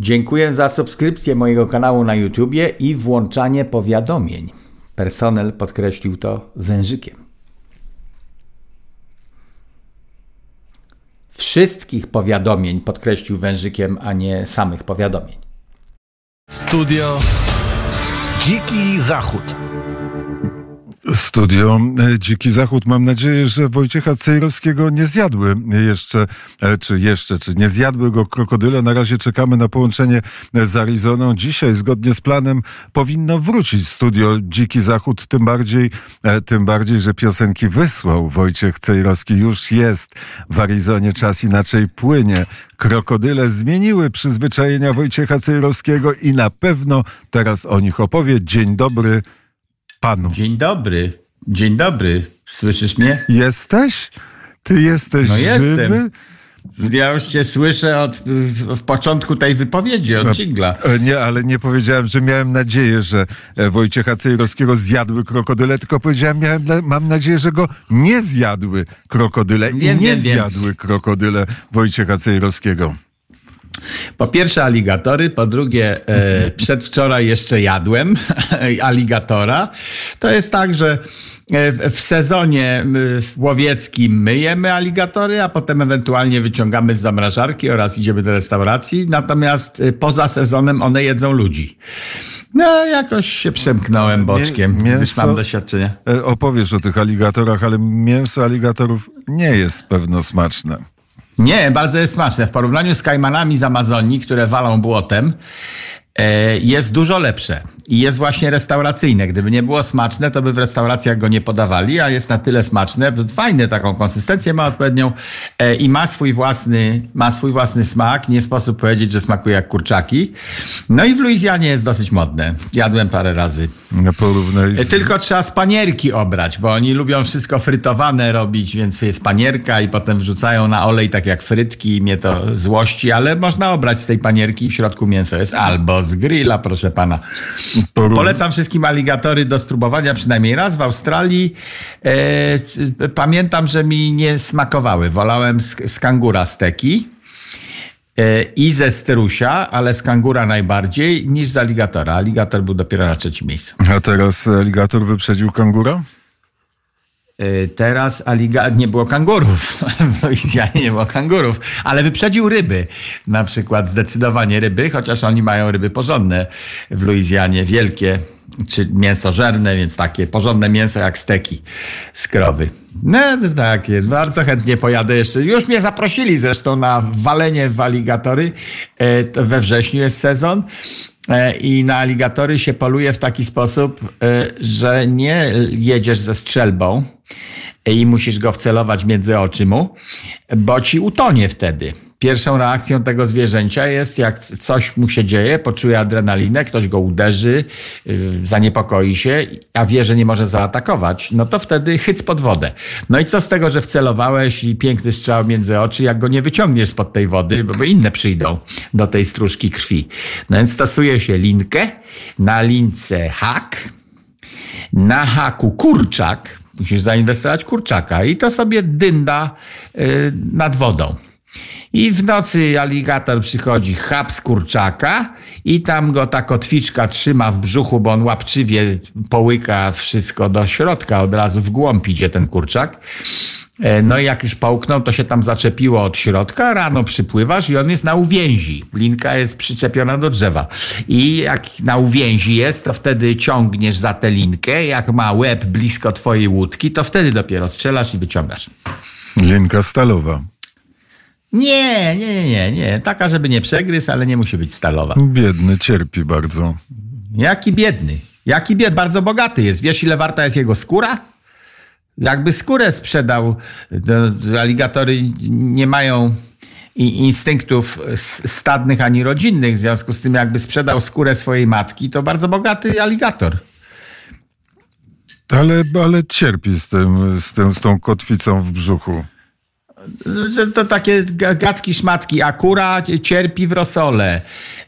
Dziękuję za subskrypcję mojego kanału na YouTubie i włączanie powiadomień. Personel podkreślił to wężykiem. Wszystkich powiadomień podkreślił wężykiem, a nie samych powiadomień. Studio Dziki Zachód. Studio e, Dziki Zachód. Mam nadzieję, że Wojciecha Cejrowskiego nie zjadły jeszcze, e, czy jeszcze, czy nie zjadły go krokodyle. Na razie czekamy na połączenie z Arizoną. Dzisiaj, zgodnie z planem, powinno wrócić studio Dziki Zachód, tym bardziej, e, tym bardziej, że piosenki wysłał Wojciech Cejrowski. Już jest w Arizonie, czas inaczej płynie. Krokodyle zmieniły przyzwyczajenia Wojciecha Cejrowskiego i na pewno teraz o nich opowie. Dzień dobry panu. Dzień dobry. Dzień dobry. Słyszysz mnie? Jesteś? Ty jesteś No żywy? jestem. Ja już cię słyszę od w początku tej wypowiedzi, od Cigla. E, Nie, ale nie powiedziałem, że miałem nadzieję, że e, Wojciecha Cejrowskiego zjadły krokodyle, tylko powiedziałem, miałem, mam nadzieję, że go nie zjadły krokodyle i Wiem, nie wiem. zjadły krokodyle Wojciecha Cejrowskiego. Po pierwsze aligatory, po drugie e, przedwczoraj jeszcze jadłem aligatora. To jest tak, że e, w- sezonie łowieckim myjemy aligatory, a potem ewentualnie wyciągamy z zamrażarki oraz idziemy do restauracji. Natomiast e, poza sezonem one jedzą ludzi. No jakoś się przemknąłem boczkiem, Mię- gdyż mięso- mam doświadczenie. E, Opowiesz o tych aligatorach, ale mięso aligatorów nie jest pewno smaczne. Nie, bardzo jest smaczne. W porównaniu z kajmanami z Amazonii, które walą błotem, e, jest dużo lepsze. I jest właśnie restauracyjne. Gdyby nie było smaczne, to by w restauracjach go nie podawali, a jest na tyle smaczne, fajne taką konsystencję ma odpowiednią e, i ma swój własny, ma swój własny smak. Nie sposób powiedzieć, że smakuje jak kurczaki. No i w Luizjanie jest dosyć modne. Jadłem parę razy. No, Porównaj E, z... Tylko trzeba z panierki obrać, bo oni lubią wszystko frytowane robić, więc jest panierka i potem wrzucają na olej tak jak frytki i mnie to złości, ale można obrać z tej panierki i w środku mięso jest albo z grilla, proszę pana. Polecam wszystkim aligatory do spróbowania przynajmniej raz w Australii. E, pamiętam, że mi nie smakowały. Wolałem z, z kangura steki e, i ze strusia, ale z kangura najbardziej niż z aligatora. Aligator był dopiero na trzecim miejscu. A teraz aligator wyprzedził kangura? Y, Teraz aliga... nie było kangurów. W Luizjanie nie było kangurów, ale wyprzedził ryby. Na przykład zdecydowanie ryby, chociaż oni mają ryby porządne w Luizjanie, wielkie, czy mięsożerne, więc takie porządne mięso jak steki z krowy. No tak jest, bardzo chętnie pojadę jeszcze. Już mnie zaprosili zresztą na walenie w aligatory. E, We wrześniu jest sezon. E, I na aligatory się poluje w taki sposób, e, że nie jedziesz ze strzelbą i musisz go wcelować między oczy mu, bo ci utonie wtedy. Pierwszą reakcją tego zwierzęcia jest, jak coś mu się dzieje, poczuje adrenalinę, ktoś go uderzy, yy, zaniepokoi się, a wie, że nie może zaatakować, no to wtedy chyc pod wodę. No i co z tego, że wcelowałeś i piękny strzał między oczy, jak go nie wyciągniesz spod tej wody, bo bo inne przyjdą do tej stróżki krwi. No więc stosuje się linkę, na lince hak, na haku kurczak, musisz zainwestować kurczaka i to sobie dynda y, nad wodą. I w nocy aligator przychodzi chap z kurczaka i tam go ta kotwiczka trzyma w brzuchu, bo on łapczywie połyka wszystko do środka, od razu w głąb idzie ten kurczak. E, No i jak już połknął, to się tam zaczepiło od środka, rano przypływasz i on jest na uwięzi. Linka jest przyczepiona do drzewa. I jak na uwięzi jest, to wtedy ciągniesz za tę linkę. Jak ma łeb blisko twojej łódki, to wtedy dopiero strzelasz i wyciągasz. Linka stalowa. Nie, nie, nie, nie, nie. Taka, żeby nie przegryzł, ale nie musi być stalowa. Biedny, cierpi bardzo. Jaki biedny. Jaki bied, bardzo bogaty jest. Wiesz, ile warta jest jego skóra? Jakby skórę sprzedał, to aligatory nie mają instynktów stadnych ani rodzinnych, w związku z tym jakby sprzedał skórę swojej matki, to bardzo bogaty aligator. Ale, ale cierpi z, tym, z, tym, z tą kotwicą w brzuchu. To takie ga- gadki szmatki. Akura cierpi w rosole,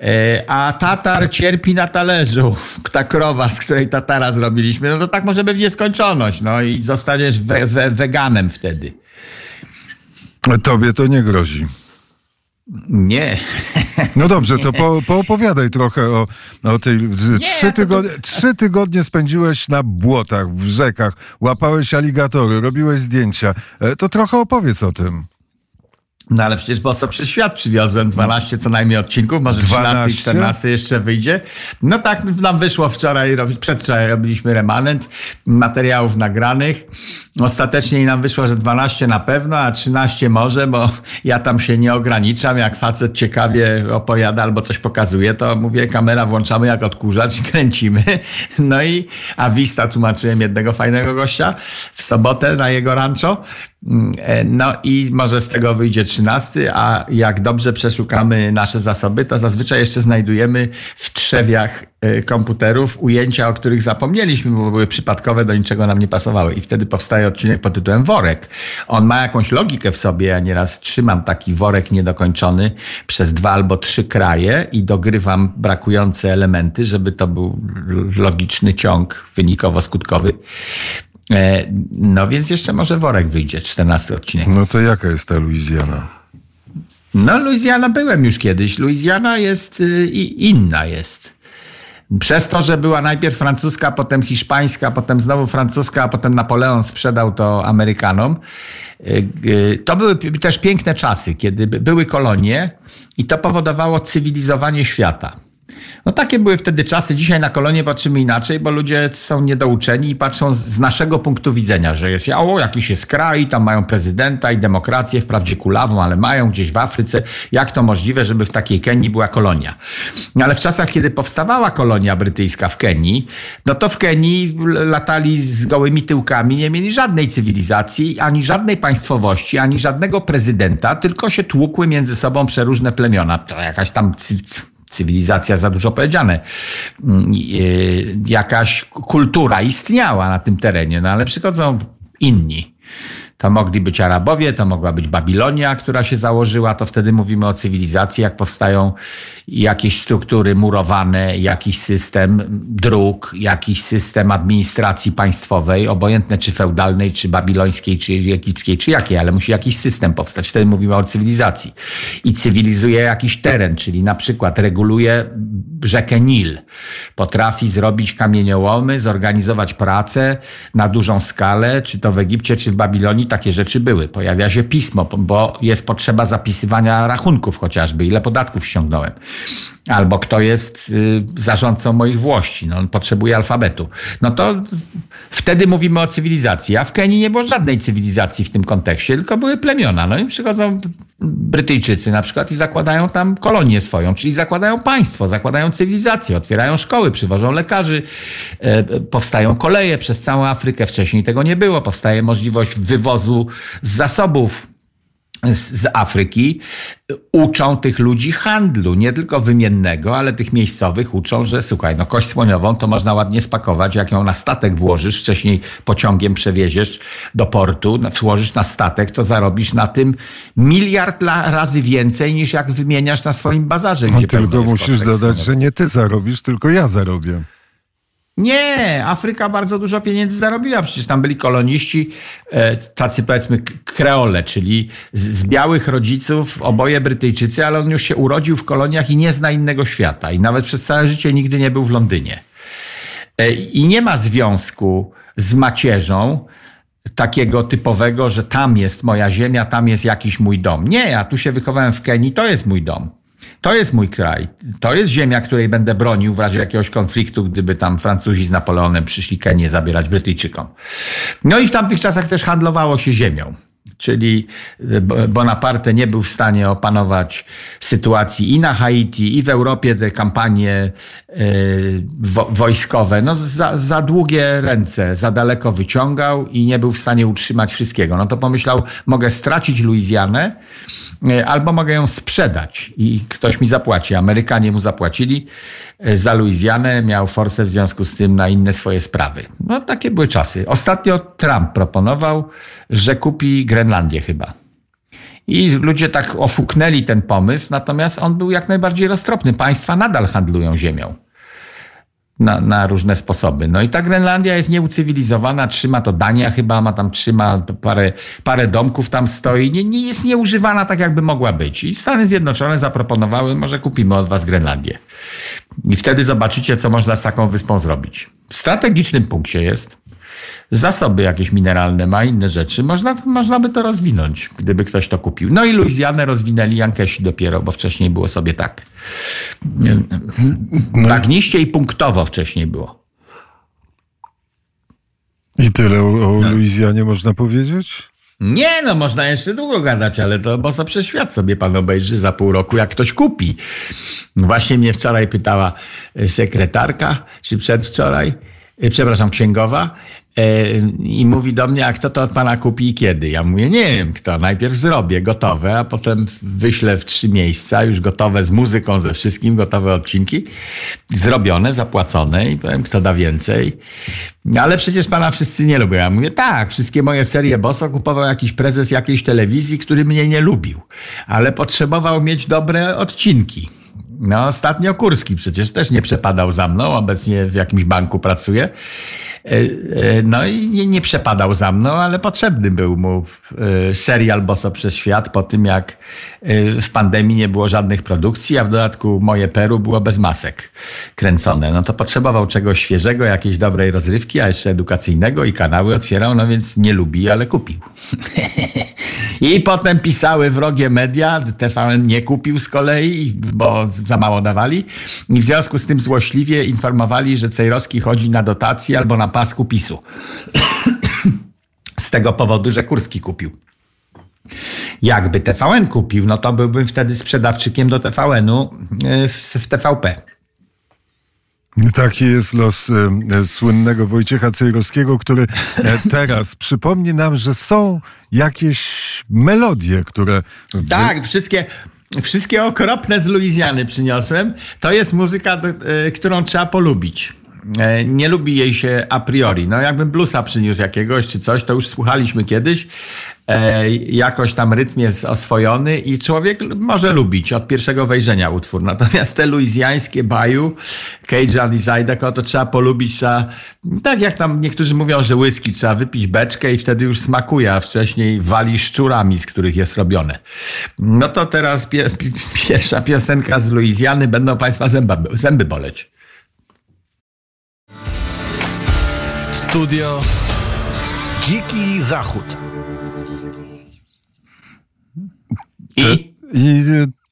e, a tatar cierpi na talerzu. Ta krowa, z której tatara zrobiliśmy, no to tak może być nieskończoność. No i zostaniesz we, we, weganem wtedy. Tobie to nie grozi. Nie. No dobrze, to po, poopowiadaj trochę o, o tej. trzy, tygodnie, to... trzy tygodnie spędziłeś na błotach, w rzekach, łapałeś aligatory, robiłeś zdjęcia. E, to trochę opowiedz o tym. No ale przecież boso przez świat przywiozłem 12 co najmniej odcinków, może 13 i 14 jeszcze wyjdzie. No tak nam wyszło wczoraj, przedwczoraj robiliśmy remanent materiałów nagranych. Ostatecznie nam wyszło, że 12 na pewno, a 13 może, bo ja tam się nie ograniczam. Jak facet ciekawie opowiada albo coś pokazuje, to mówię, kamera włączamy jak odkurzacz, kręcimy. No i a Vista tłumaczyłem jednego fajnego gościa w sobotę na jego rancho. E, no i może z tego wyjdzie 13, a jak dobrze przeszukamy nasze zasoby, to zazwyczaj jeszcze znajdujemy w trzewiach e, komputerów ujęcia, o których zapomnieliśmy, bo były przypadkowe, do niczego nam nie pasowały. I wtedy powstaje odcinek pod tytułem Worek. On ma jakąś logikę w sobie. Ja nieraz trzymam taki worek niedokończony przez dwa albo trzy kraje i dogrywam brakujące elementy, żeby to był logiczny ciąg wynikowo-skutkowy. E, no więc jeszcze może worek wyjdzie, 14 odcinek. No to jaka jest ta Luizjana? No Luizjana byłem już kiedyś. Luizjana jest y, inna jest. Przez to, że była najpierw francuska, potem hiszpańska, potem znowu francuska, a potem Napoleon sprzedał to Amerykanom. Y, y, to były też piękne czasy, kiedy były kolonie i to powodowało cywilizowanie świata. No takie były wtedy czasy. Dzisiaj na kolonie patrzymy inaczej, bo ludzie są niedouczeni i patrzą z naszego punktu widzenia, że jest, o, jakiś jest kraj, tam mają prezydenta i demokrację, wprawdzie kulawą, ale mają gdzieś w Afryce. Jak to możliwe, żeby w takiej Kenii była kolonia? No ale w czasach, kiedy powstawała kolonia brytyjska w Kenii, no to w Kenii latali z gołymi tyłkami, nie mieli żadnej cywilizacji, ani żadnej państwowości, ani żadnego prezydenta, tylko się tłukły między sobą przeróżne plemiona. To jakaś tam cywilizacja za dużo powiedziane, mm, y, jakaś kultura istniała na tym terenie, no ale przychodzą inni to mogli być Arabowie, to mogła być Babilonia, która się założyła, to wtedy mówimy o cywilizacji, jak powstają jakieś struktury murowane, jakiś system dróg, jakiś system administracji państwowej, obojętne czy feudalnej, czy babilońskiej, czy egipskiej, czy jakiej, ale musi jakiś system powstać. Wtedy mówimy o cywilizacji. I cywilizuje jakiś teren, czyli na przykład reguluje rzekę Nil. Potrafi zrobić kamieniołomy, zorganizować pracę na dużą skalę, czy to w Egipcie, czy w Babilonii, takie rzeczy były. Pojawia się pismo, bo jest potrzeba zapisywania rachunków chociażby, ile podatków ściągnąłem. Albo kto jest y, zarządcą moich włości, no on potrzebuje alfabetu. No to wtedy mówimy o cywilizacji. A w Kenii nie było żadnej cywilizacji w tym kontekście, tylko były plemiona. No i przychodzą Brytyjczycy na przykład i zakładają tam kolonię swoją, czyli zakładają państwo, zakładają cywilizację, otwierają szkoły, przywożą lekarzy, e, powstają koleje przez całą Afrykę. Wcześniej tego nie było. Powstaje możliwość wywozu zasobów z, Afryki uczą tych ludzi handlu, nie tylko wymiennego, ale tych miejscowych uczą, że słuchaj, no kość słoniową to można ładnie spakować, jak ją na statek włożysz, wcześniej pociągiem przewieziesz do portu, włożysz na statek, to zarobisz na tym miliard razy więcej niż jak wymieniasz na swoim bazarze. No, tylko musisz dodać, że nie ty zarobisz, tylko ja zarobię. Nie, Afryka bardzo dużo pieniędzy zarobiła. Przecież tam byli koloniści, e, tacy powiedzmy kreole, czyli z, białych rodziców, oboje Brytyjczycy, ale on już się urodził w koloniach i nie zna innego świata. I nawet przez całe życie nigdy nie był w Londynie. E, I nie ma związku z macierzą takiego typowego, że tam jest moja ziemia, tam jest jakiś mój dom. Nie, ja tu się wychowałem w Kenii, to jest mój dom. To jest mój kraj. To jest ziemia, której będę bronił w razie jakiegoś konfliktu, gdyby tam Francuzi z Napoleonem przyszli Kenię zabierać Brytyjczykom. No i w tamtych czasach też handlowało się ziemią czyli Bonaparte nie był w stanie opanować sytuacji i na Haiti, i w Europie te kampanie e, wojskowe, no za, za długie ręce, za daleko wyciągał i nie był w stanie utrzymać wszystkiego. No to pomyślał, mogę stracić Luizjanę, e, albo mogę ją sprzedać i ktoś mi zapłaci. Amerykanie mu zapłacili e, za Luizjanę, miał forsę w związku z tym na inne swoje sprawy. No takie były czasy. Ostatnio Trump proponował, że kupi Grenlandię chyba. I ludzie tak ofuknęli ten pomysł, natomiast on był jak najbardziej roztropny. Państwa nadal handlują ziemią. na, na, różne sposoby. No i ta Grenlandia jest nieucywilizowana, trzyma to Dania chyba, ma tam trzyma parę, parę domków tam stoi, nie, nie jest nieużywana tak jakby mogła być. I Stany Zjednoczone zaproponowały, może kupimy od was Grenlandię. I wtedy zobaczycie, co można z taką wyspą zrobić. W strategicznym punkcie jest, zasoby jakieś mineralne ma, inne rzeczy. Można, można by to rozwinąć, gdyby ktoś to kupił. No i Luizjanę rozwinęli Jankesi dopiero, bo wcześniej było sobie tak. Bagniście i punktowo wcześniej było. I tyle o, o no. Luizjanie można powiedzieć? Nie, no można jeszcze długo gadać, ale to bo co przez świat sobie pan obejrzy za pół roku, jak ktoś kupi. Właśnie mnie wczoraj pytała sekretarka, czy przedwczoraj, e, przepraszam, księgowa, I mówi do mnie, a kto to od pana kupi i kiedy? Ja mówię, nie wiem kto. Najpierw zrobię gotowe, a potem wyślę w trzy miejsca, już gotowe z muzyką, ze wszystkim, gotowe odcinki. Zrobione, zapłacone i powiem, kto da więcej. Ale przecież pana wszyscy nie lubią. Ja mówię, tak, wszystkie moje serie Boso kupował jakiś prezes jakiejś telewizji, który mnie nie lubił. Ale potrzebował mieć dobre odcinki. No, ostatnio Kurski przecież też nie przepadał za mną, obecnie w jakimś banku pracuje. E, e, no i nie, nie przepadał za mną, ale potrzebny był mu e, serial Boso przez świat po tym, jak w pandemii nie było żadnych produkcji, a w dodatku moje Peru było bez masek kręcone. No to potrzebował czegoś świeżego, jakiejś dobrej rozrywki, a jeszcze edukacyjnego i kanały otwierał, no więc nie lubi, ale kupił. I potem pisały wrogie media, TVN nie kupił z kolei, bo za mało dawali. I w związku z tym złośliwie informowali, że Cejrowski chodzi na dotacje albo na pasku PiSu. z tego powodu, że Kurski kupił. Jakby TVN kupił, no to byłbym wtedy sprzedawczykiem do TVN-u e, w TVP. Taki jest los e, słynnego Wojciecha Cejrowskiego, który e, teraz przypomni nam, że są jakieś melodie, które... Tak, wszystkie... Wszystkie okropne z Luizjany przyniosłem. To jest muzyka, e, którą trzeba polubić. E, nie lubi jej się a priori. No jakbym bluesa przyniósł jakiegoś czy coś, to już słuchaliśmy kiedyś. E, jakoś tam rytm jest oswojony i człowiek może lubić od pierwszego wejrzenia utwór. Natomiast te luizjańskie baju, Cajun i Zydeco, to trzeba polubić, trzeba, tak jak tam niektórzy mówią, że whisky, trzeba wypić beczkę i wtedy już smakuje, a wcześniej wali szczurami, z których jest robione. No to teraz pie, pierwsza piosenka z Luizjany, będą Państwa zęba, zęby boleć. Studio Dziki Zachód. I? I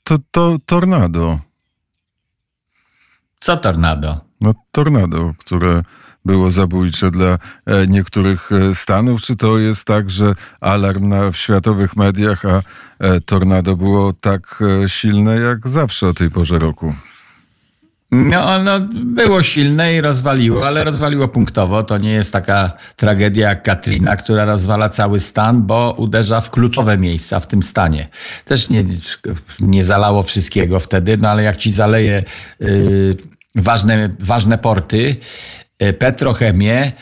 to, to tornado. Co tornado? No tornado, które było zabójcze dla e, niektórych e, stanów? Czy to jest tak, że alarm na, w światowych mediach, a e, tornado było tak silne jak zawsze o tej porze roku? No, ono było silne i rozwaliło, ale rozwaliło punktowo. To nie jest taka tragedia jak Katrina, która rozwala cały stan, bo uderza w kluczowe miejsca w tym stanie. Też nie, nie zalało wszystkiego wtedy, no ale jak ci zaleje y, ważne, ważne porty, y, petrochemię,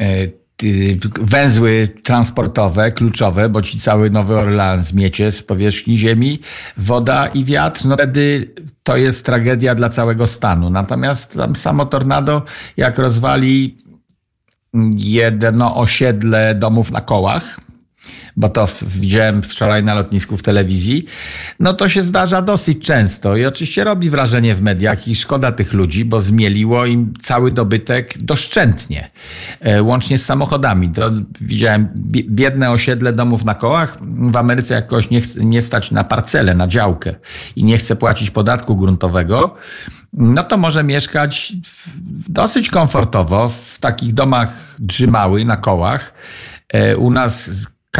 y, węzły transportowe, kluczowe, bo ci cały Nowy Orleans zmiecie z powierzchni ziemi, woda i wiatr, no wtedy to jest tragedia dla całego stanu. Natomiast tam samo tornado, jak rozwali jedno osiedle domów na kołach, bo to widziałem wczoraj na lotnisku w telewizji, no to się zdarza dosyć często i oczywiście robi wrażenie w mediach i szkoda tych ludzi, bo zmieliło im cały dobytek doszczętnie, e, łącznie z samochodami. To widziałem biedne osiedle domów na kołach. W Ameryce jak kogoś nie, nie stać na parcelę, na działkę i nie chce płacić podatku gruntowego, no to może mieszkać dosyć komfortowo w takich domach drzymałych na kołach. E, u nas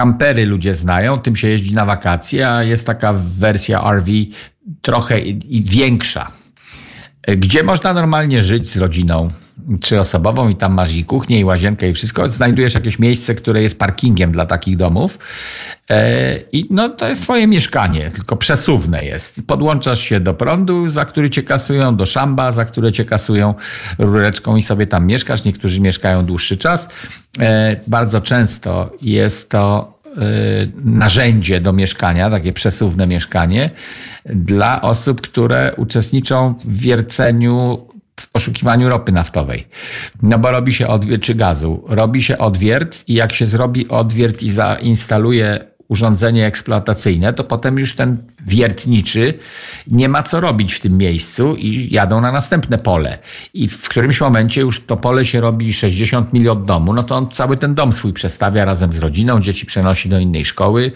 kampery ludzie znają, tym się jeździ na wakacje, a jest taka wersja RV trochę i większa, gdzie można normalnie żyć z rodziną trzyosobową i tam masz i kuchnię, i łazienkę, i wszystko. Znajdujesz jakieś miejsce, które jest parkingiem dla takich domów. E, I no, to jest twoje mieszkanie, tylko przesuwne jest. Podłączasz się do prądu, za który cię kasują, do szamba, za które cię kasują rureczką i sobie tam mieszkasz. Niektórzy mieszkają dłuższy czas. E, bardzo często jest to e, narzędzie do mieszkania, takie przesuwne mieszkanie dla osób, które uczestniczą w wierceniu w poszukiwaniu ropy naftowej. No bo robi się odwiert, czy gazu, robi się odwiert i jak się zrobi odwiert i zainstaluje urządzenie eksploatacyjne, to potem już ten wiertniczy nie ma co robić w tym miejscu i jadą na następne pole. I w którymś momencie już to pole się robi 60 mil od domu, no to on cały ten dom swój przestawia razem z rodziną, dzieci przenosi do innej szkoły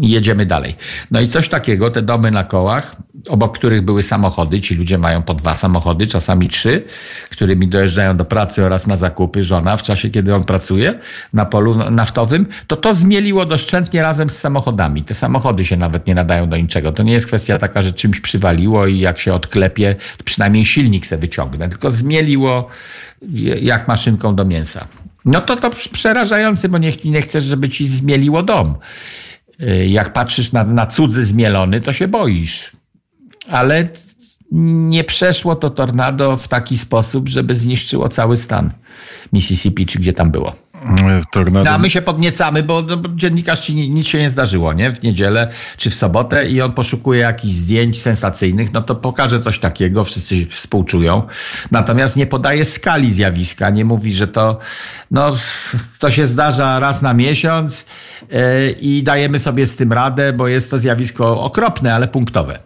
i jedziemy dalej. No i coś takiego, te domy na kołach, obok których były samochody, ci ludzie mają po dwa samochody, czasami trzy, którymi dojeżdżają do pracy oraz na zakupy, żona w czasie, kiedy on pracuje na polu naftowym, to to zmieliło doszczętnie razem z samochodami. Te samochody się nawet nie nadają do niczego. To nie jest kwestia taka, że czymś przywaliło i jak się odklepie, przynajmniej silnik se wyciągnę, tylko zmieliło jak maszynką do mięsa. No to to przerażające, bo nie, nie chcesz, żeby ci zmieliło dom. Y, jak patrzysz na, na cudzy zmielony, to się boisz. Ale nie przeszło to tornado w taki sposób, żeby zniszczyło cały stan Mississippi, czy gdzie tam było. Tornado. No, a my się podniecamy, bo, no, dziennikarz ci nic się nie zdarzyło, nie? W niedzielę czy w sobotę i on poszukuje jakichś zdjęć sensacyjnych, no to pokaże coś takiego, wszyscy współczują. Natomiast nie podaje skali zjawiska, nie mówi, że to, no, to się zdarza raz na miesiąc yy, i dajemy sobie z tym radę, bo jest to zjawisko okropne, ale punktowe.